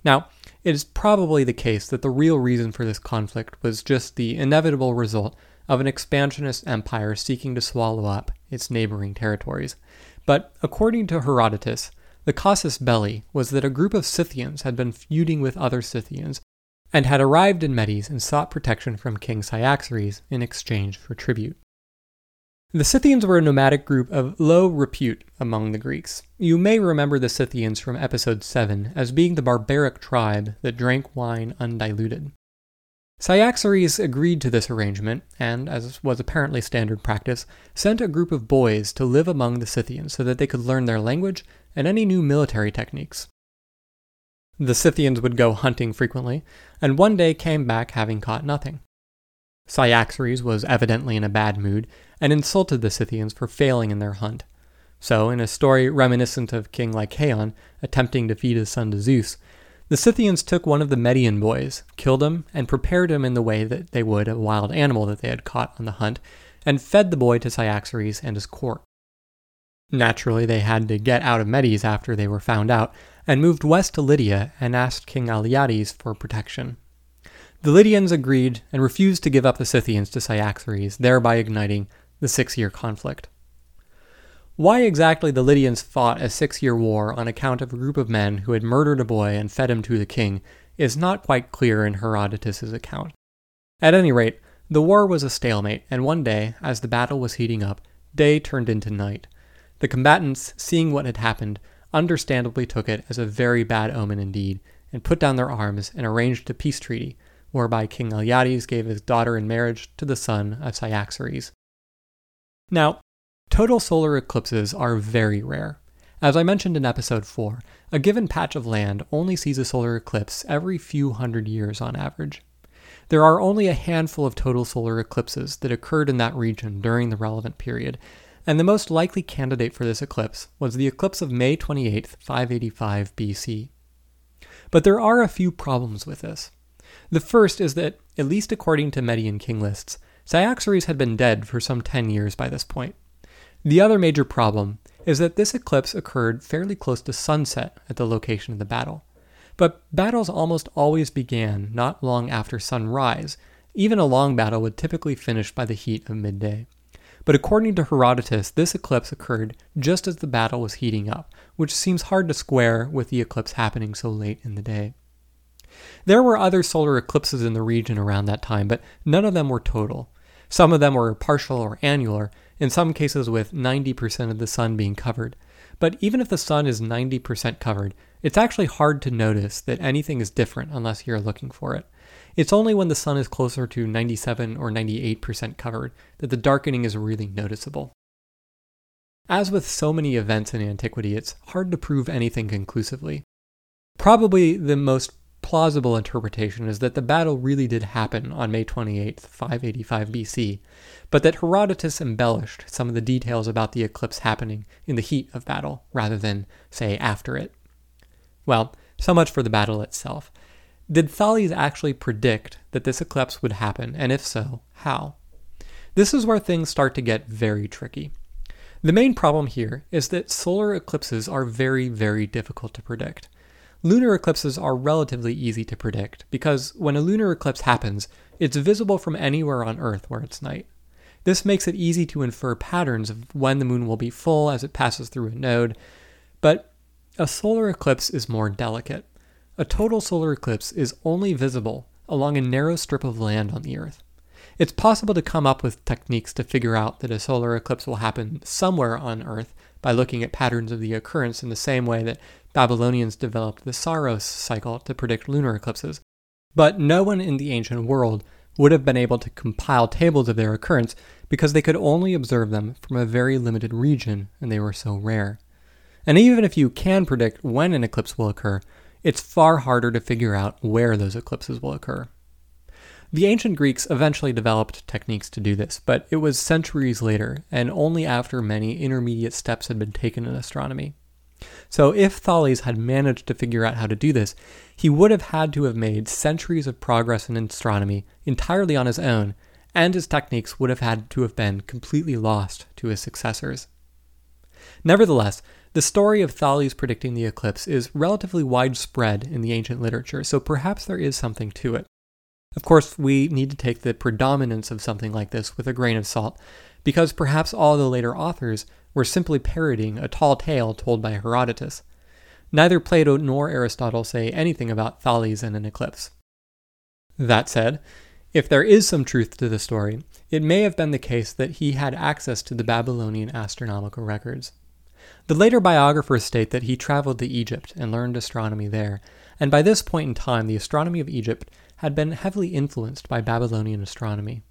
Now, it is probably the case that the real reason for this conflict was just the inevitable result of an expansionist empire seeking to swallow up its neighboring territories. But according to Herodotus, the casus belli was that a group of Scythians had been feuding with other Scythians and had arrived in Medes and sought protection from King Cyaxares in exchange for tribute. The Scythians were a nomadic group of low repute among the Greeks. You may remember the Scythians from episode 7 as being the barbaric tribe that drank wine undiluted. Cyaxares agreed to this arrangement and, as was apparently standard practice, sent a group of boys to live among the Scythians so that they could learn their language and any new military techniques. The Scythians would go hunting frequently, and one day came back having caught nothing. Cyaxares was evidently in a bad mood and insulted the Scythians for failing in their hunt. So, in a story reminiscent of King Lycaon attempting to feed his son to Zeus, the Scythians took one of the Median boys, killed him, and prepared him in the way that they would a wild animal that they had caught on the hunt, and fed the boy to Cyaxares and his court. Naturally, they had to get out of Medes after they were found out, and moved west to Lydia and asked King Alyattes for protection. The Lydians agreed and refused to give up the Scythians to Cyaxares, thereby igniting the six year conflict. Why exactly the Lydians fought a six year war on account of a group of men who had murdered a boy and fed him to the king is not quite clear in Herodotus's account. At any rate, the war was a stalemate, and one day, as the battle was heating up, day turned into night. The combatants, seeing what had happened, understandably took it as a very bad omen indeed, and put down their arms and arranged a peace treaty, whereby King Alyattes gave his daughter in marriage to the son of Cyaxares. Now, total solar eclipses are very rare. As I mentioned in episode 4, a given patch of land only sees a solar eclipse every few hundred years on average. There are only a handful of total solar eclipses that occurred in that region during the relevant period, and the most likely candidate for this eclipse was the eclipse of May 28, 585 BC. But there are a few problems with this. The first is that, at least according to Median king lists, Cyaxares had been dead for some 10 years by this point. The other major problem is that this eclipse occurred fairly close to sunset at the location of the battle. But battles almost always began not long after sunrise. Even a long battle would typically finish by the heat of midday. but according to Herodotus, this eclipse occurred just as the battle was heating up, which seems hard to square with the eclipse happening so late in the day. There were other solar eclipses in the region around that time, but none of them were total. Some of them were partial or annular, in some cases with 90% of the sun being covered. But even if the sun is 90% covered, it's actually hard to notice that anything is different unless you're looking for it. It's only when the sun is closer to 97 or 98% covered that the darkening is really noticeable. As with so many events in antiquity, it's hard to prove anything conclusively. Probably the most plausible interpretation is that the battle really did happen on May 28, 585 BC, but that Herodotus embellished some of the details about the eclipse happening in the heat of battle rather than, say, after it. Well, so much for the battle itself. Did Thales actually predict that this eclipse would happen, and if so, how? This is where things start to get very tricky. The main problem here is that solar eclipses are very, very difficult to predict. Lunar eclipses are relatively easy to predict because when a lunar eclipse happens, it's visible from anywhere on Earth where it's night. This makes it easy to infer patterns of when the moon will be full as it passes through a node, but a solar eclipse is more delicate. A total solar eclipse is only visible along a narrow strip of land on the Earth. It's possible to come up with techniques to figure out that a solar eclipse will happen somewhere on Earth by looking at patterns of the occurrence in the same way that Babylonians developed the Saros cycle to predict lunar eclipses. But no one in the ancient world would have been able to compile tables of their occurrence because they could only observe them from a very limited region and they were so rare. And even if you can predict when an eclipse will occur, it's far harder to figure out where those eclipses will occur. The ancient Greeks eventually developed techniques to do this, but it was centuries later, and only after many intermediate steps had been taken in astronomy. So, if Thales had managed to figure out how to do this, he would have had to have made centuries of progress in astronomy entirely on his own, and his techniques would have had to have been completely lost to his successors. Nevertheless, the story of Thales predicting the eclipse is relatively widespread in the ancient literature, so perhaps there is something to it. Of course, we need to take the predominance of something like this with a grain of salt, because perhaps all the later authors were simply parodying a tall tale told by Herodotus. Neither Plato nor Aristotle say anything about Thales and an eclipse. That said, if there is some truth to the story, it may have been the case that he had access to the Babylonian astronomical records. The later biographers state that he traveled to Egypt and learned astronomy there, and by this point in time, the astronomy of Egypt had been heavily influenced by Babylonian astronomy.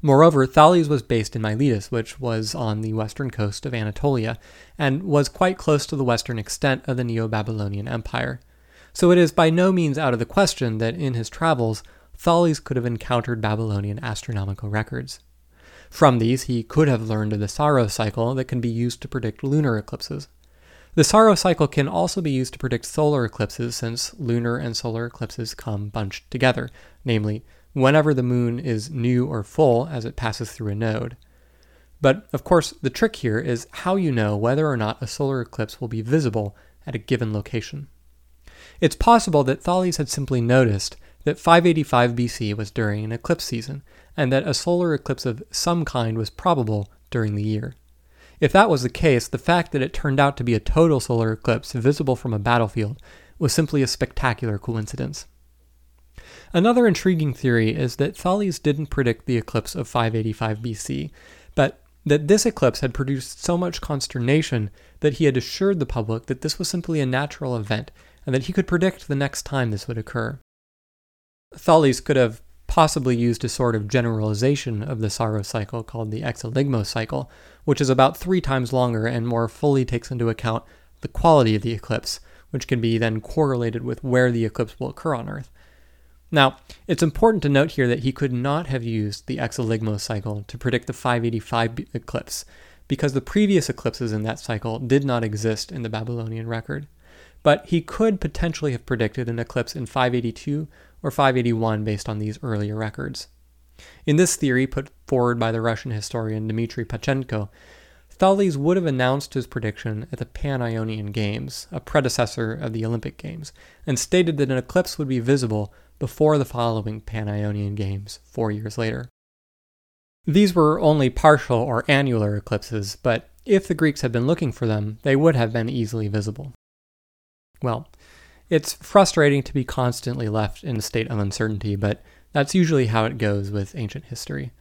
Moreover, Thales was based in Miletus, which was on the western coast of Anatolia, and was quite close to the western extent of the Neo Babylonian Empire. So it is by no means out of the question that in his travels, Thales could have encountered Babylonian astronomical records. From these, he could have learned of the Saros cycle that can be used to predict lunar eclipses. The Saros cycle can also be used to predict solar eclipses since lunar and solar eclipses come bunched together, namely, whenever the moon is new or full as it passes through a node. But of course, the trick here is how you know whether or not a solar eclipse will be visible at a given location. It's possible that Thales had simply noticed that 585 BC was during an eclipse season, and that a solar eclipse of some kind was probable during the year. If that was the case, the fact that it turned out to be a total solar eclipse visible from a battlefield was simply a spectacular coincidence. Another intriguing theory is that Thales didn't predict the eclipse of 585 BC, but that this eclipse had produced so much consternation that he had assured the public that this was simply a natural event and that he could predict the next time this would occur. Thales could have possibly used a sort of generalization of the Saros cycle called the exeligmos cycle, which is about three times longer and more fully takes into account the quality of the eclipse, which can be then correlated with where the eclipse will occur on Earth. Now, it's important to note here that he could not have used the exeligmos cycle to predict the 585 eclipse, because the previous eclipses in that cycle did not exist in the Babylonian record. But he could potentially have predicted an eclipse in 582 or 581 based on these earlier records. In this theory, put forward by the Russian historian Dmitry Panchenko, Thales would have announced his prediction at the Pan Ionian Games, a predecessor of the Olympic Games, and stated that an eclipse would be visible before the following Pan Ionian Games, four years later. These were only partial or annular eclipses, but if the Greeks had been looking for them, they would have been easily visible. Well, it's frustrating to be constantly left in a state of uncertainty, but that's usually how it goes with ancient history.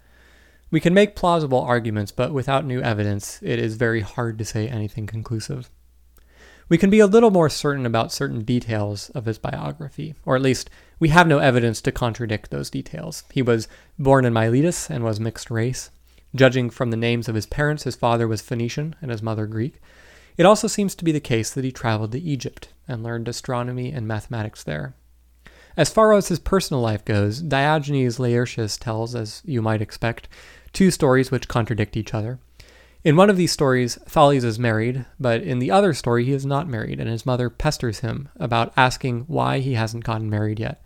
We can make plausible arguments, but without new evidence, it is very hard to say anything conclusive. We can be a little more certain about certain details of his biography, or at least we have no evidence to contradict those details. He was born in Miletus and was mixed race. Judging from the names of his parents, his father was Phoenician and his mother Greek. It also seems to be the case that he traveled to Egypt and learned astronomy and mathematics there. As far as his personal life goes, Diogenes Laertius tells, as you might expect, two stories which contradict each other. In one of these stories, Thales is married, but in the other story, he is not married, and his mother pesters him about asking why he hasn't gotten married yet.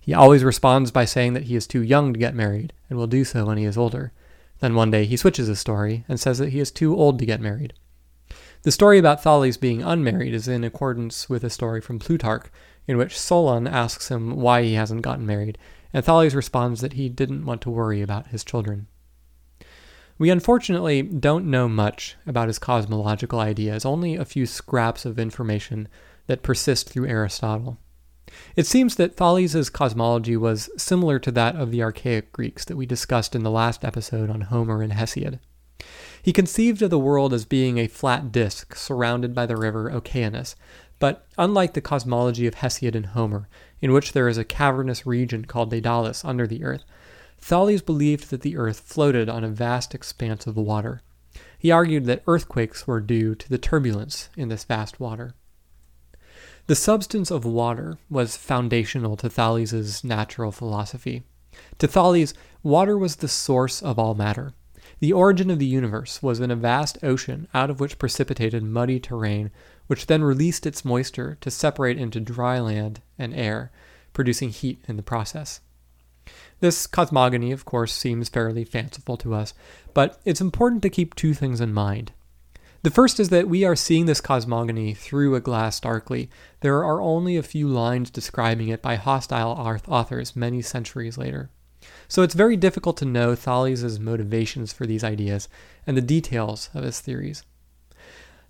He always responds by saying that he is too young to get married and will do so when he is older. Then one day he switches his story and says that he is too old to get married. The story about Thales being unmarried is in accordance with a story from Plutarch, in which Solon asks him why he hasn't gotten married, and Thales responds that he didn't want to worry about his children. We unfortunately don't know much about his cosmological ideas, only a few scraps of information that persist through Aristotle. It seems that Thales' cosmology was similar to that of the archaic Greeks that we discussed in the last episode on Homer and Hesiod. He conceived of the world as being a flat disk surrounded by the river Oceanus, but unlike the cosmology of Hesiod and Homer, in which there is a cavernous region called Daedalus under the earth, Thales believed that the earth floated on a vast expanse of water. He argued that earthquakes were due to the turbulence in this vast water. The substance of water was foundational to Thales' natural philosophy. To Thales, water was the source of all matter. The origin of the universe was in a vast ocean out of which precipitated muddy terrain, which then released its moisture to separate into dry land and air, producing heat in the process. This cosmogony, of course, seems fairly fanciful to us, but it's important to keep two things in mind. The first is that we are seeing this cosmogony through a glass darkly. There are only a few lines describing it by hostile authors many centuries later. So it's very difficult to know Thales' motivations for these ideas and the details of his theories.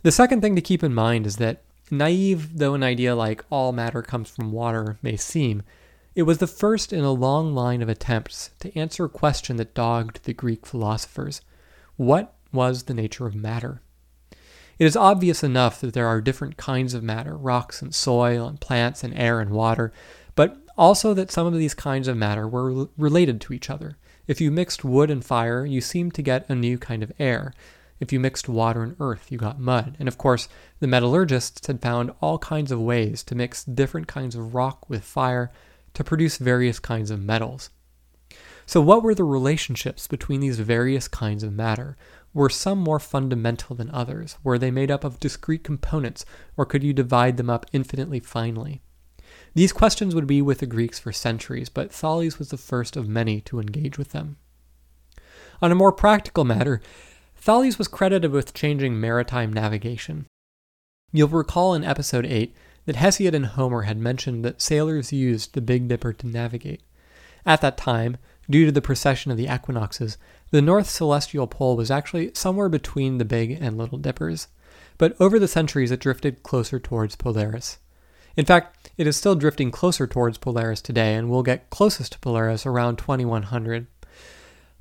The second thing to keep in mind is that, naive though an idea like all matter comes from water may seem, it was the first in a long line of attempts to answer a question that dogged the Greek philosophers What was the nature of matter? It is obvious enough that there are different kinds of matter rocks and soil and plants and air and water, but also that some of these kinds of matter were related to each other. If you mixed wood and fire, you seemed to get a new kind of air. If you mixed water and earth, you got mud. And of course, the metallurgists had found all kinds of ways to mix different kinds of rock with fire to produce various kinds of metals. So, what were the relationships between these various kinds of matter? Were some more fundamental than others? Were they made up of discrete components, or could you divide them up infinitely finely? These questions would be with the Greeks for centuries, but Thales was the first of many to engage with them. On a more practical matter, Thales was credited with changing maritime navigation. You'll recall in episode 8 that Hesiod and Homer had mentioned that sailors used the Big Dipper to navigate. At that time, due to the precession of the equinoxes, the north celestial pole was actually somewhere between the Big and Little Dippers, but over the centuries it drifted closer towards Polaris. In fact, it is still drifting closer towards Polaris today and will get closest to Polaris around 2100.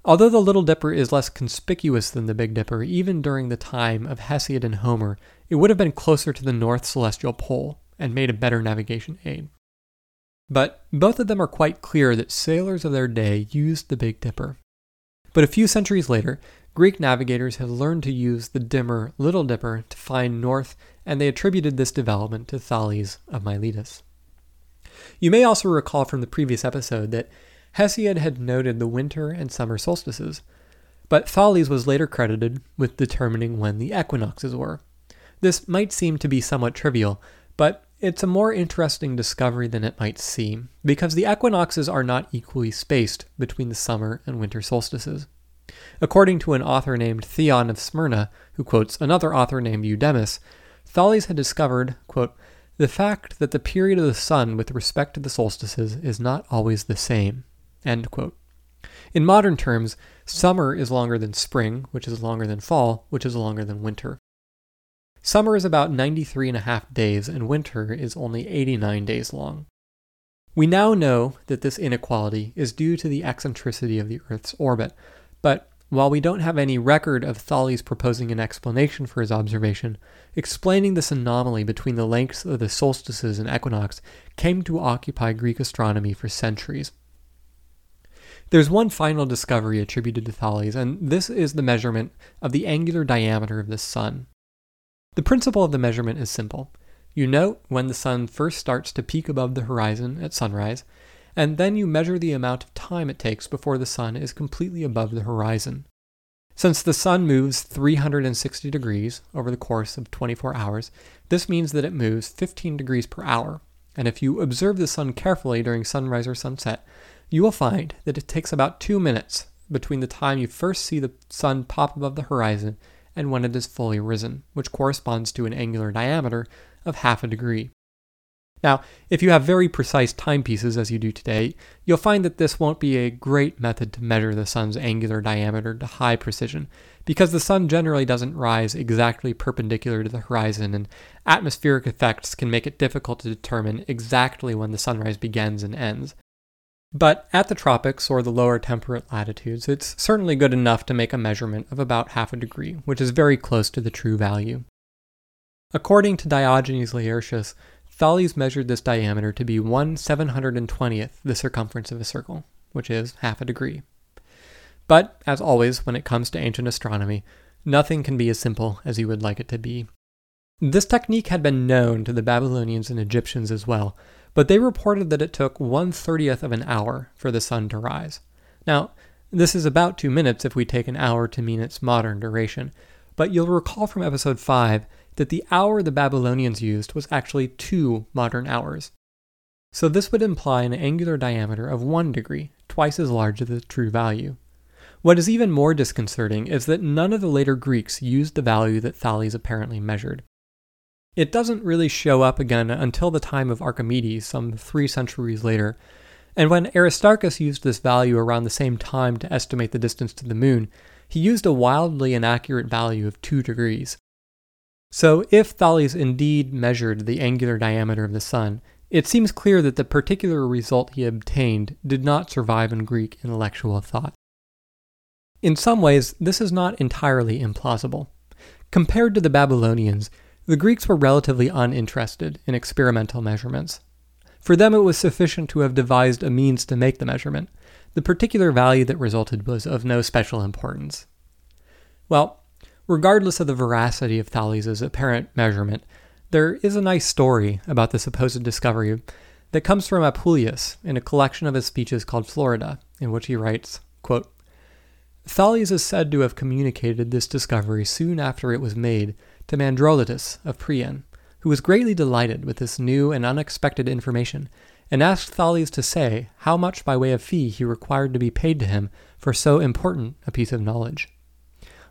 Although the Little Dipper is less conspicuous than the Big Dipper, even during the time of Hesiod and Homer, it would have been closer to the north celestial pole and made a better navigation aid. But both of them are quite clear that sailors of their day used the Big Dipper. But a few centuries later, Greek navigators had learned to use the dimmer Little Dipper to find north, and they attributed this development to Thales of Miletus. You may also recall from the previous episode that Hesiod had noted the winter and summer solstices, but Thales was later credited with determining when the equinoxes were. This might seem to be somewhat trivial, but it's a more interesting discovery than it might seem, because the equinoxes are not equally spaced between the summer and winter solstices. According to an author named Theon of Smyrna, who quotes another author named Eudemus, Thales had discovered, quote, the fact that the period of the sun with respect to the solstices is not always the same. In modern terms, summer is longer than spring, which is longer than fall, which is longer than winter. Summer is about 93 and a half days, and winter is only 89 days long. We now know that this inequality is due to the eccentricity of the Earth's orbit, but while we don't have any record of Thales proposing an explanation for his observation, explaining this anomaly between the lengths of the solstices and equinox came to occupy Greek astronomy for centuries. There's one final discovery attributed to Thales, and this is the measurement of the angular diameter of the sun. The principle of the measurement is simple. You note when the sun first starts to peak above the horizon at sunrise, and then you measure the amount of time it takes before the sun is completely above the horizon. Since the sun moves 360 degrees over the course of 24 hours, this means that it moves 15 degrees per hour. And if you observe the sun carefully during sunrise or sunset, you will find that it takes about two minutes between the time you first see the sun pop above the horizon and when it is fully risen, which corresponds to an angular diameter of half a degree. Now, if you have very precise timepieces as you do today, you'll find that this won't be a great method to measure the sun's angular diameter to high precision, because the sun generally doesn't rise exactly perpendicular to the horizon, and atmospheric effects can make it difficult to determine exactly when the sunrise begins and ends. But at the tropics or the lower temperate latitudes, it's certainly good enough to make a measurement of about half a degree, which is very close to the true value. According to Diogenes Laertius, Thales measured this diameter to be 1 720th the circumference of a circle, which is half a degree. But, as always, when it comes to ancient astronomy, nothing can be as simple as you would like it to be. This technique had been known to the Babylonians and Egyptians as well, but they reported that it took 1 30th of an hour for the sun to rise. Now, this is about two minutes if we take an hour to mean its modern duration, but you'll recall from episode 5 that the hour the Babylonians used was actually two modern hours. So this would imply an angular diameter of one degree, twice as large as the true value. What is even more disconcerting is that none of the later Greeks used the value that Thales apparently measured. It doesn't really show up again until the time of Archimedes, some three centuries later, and when Aristarchus used this value around the same time to estimate the distance to the moon, he used a wildly inaccurate value of 2 degrees. So, if Thales indeed measured the angular diameter of the Sun, it seems clear that the particular result he obtained did not survive in Greek intellectual thought. In some ways, this is not entirely implausible. Compared to the Babylonians, the Greeks were relatively uninterested in experimental measurements. For them, it was sufficient to have devised a means to make the measurement. The particular value that resulted was of no special importance. Well, Regardless of the veracity of Thales' apparent measurement, there is a nice story about the supposed discovery that comes from Apuleius in a collection of his speeches called Florida, in which he writes, quote, Thales is said to have communicated this discovery soon after it was made to Mandrolytus of Priene, who was greatly delighted with this new and unexpected information, and asked Thales to say how much by way of fee he required to be paid to him for so important a piece of knowledge.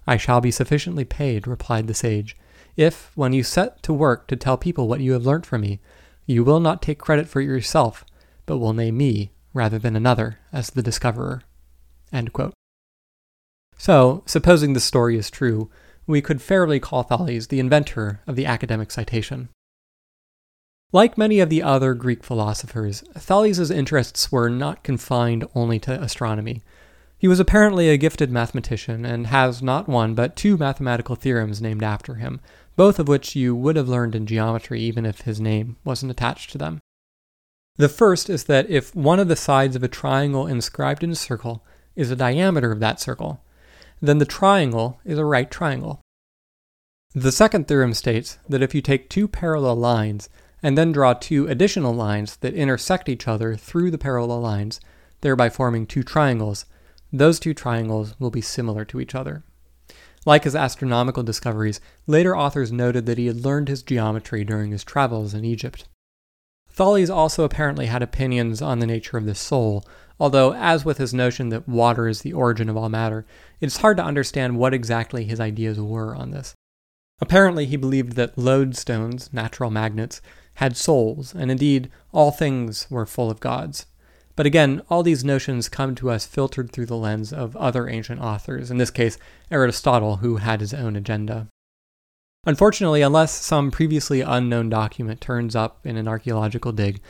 I shall be sufficiently paid, replied the sage, if, when you set to work to tell people what you have learnt from me, you will not take credit for yourself, but will name me, rather than another, as the discoverer. So, supposing this story is true, we could fairly call Thales the inventor of the academic citation. Like many of the other Greek philosophers, Thales' interests were not confined only to astronomy. He was apparently a gifted mathematician and has not one but two mathematical theorems named after him, both of which you would have learned in geometry even if his name wasn't attached to them. The first is that if one of the sides of a triangle inscribed in a circle is the diameter of that circle, then the triangle is a right triangle. The second theorem states that if you take two parallel lines and then draw two additional lines that intersect each other through the parallel lines, thereby forming two triangles, those two triangles will be similar to each other. Like his astronomical discoveries, later authors noted that he had learned his geometry during his travels in Egypt. Thales also apparently had opinions on the nature of the soul, although, as with his notion that water is the origin of all matter, it is hard to understand what exactly his ideas were on this. Apparently, he believed that lodestones, natural magnets, had souls, and indeed all things were full of gods. But again, all these notions come to us filtered through the lens of other ancient authors, in this case, Aristotle, who had his own agenda. Unfortunately, unless some previously unknown document turns up in an archaeological dig,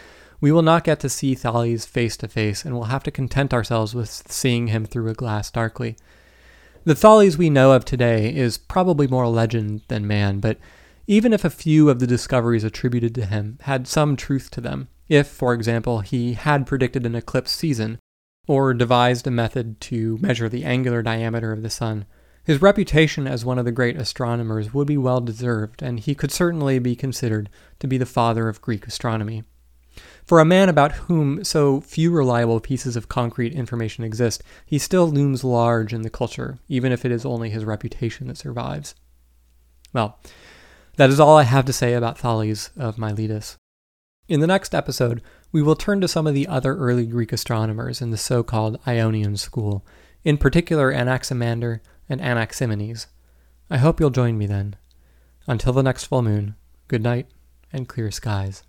we will not get to see Thales face to face and will have to content ourselves with seeing him through a glass darkly. The Thales we know of today is probably more legend than man, but even if a few of the discoveries attributed to him had some truth to them, if, for example, he had predicted an eclipse season, or devised a method to measure the angular diameter of the sun, his reputation as one of the great astronomers would be well deserved, and he could certainly be considered to be the father of Greek astronomy. For a man about whom so few reliable pieces of concrete information exist, he still looms large in the culture, even if it is only his reputation that survives. Well, that is all I have to say about Thales of Miletus. In the next episode, we will turn to some of the other early Greek astronomers in the so called Ionian school, in particular Anaximander and Anaximenes. I hope you'll join me then. Until the next full moon, good night and clear skies.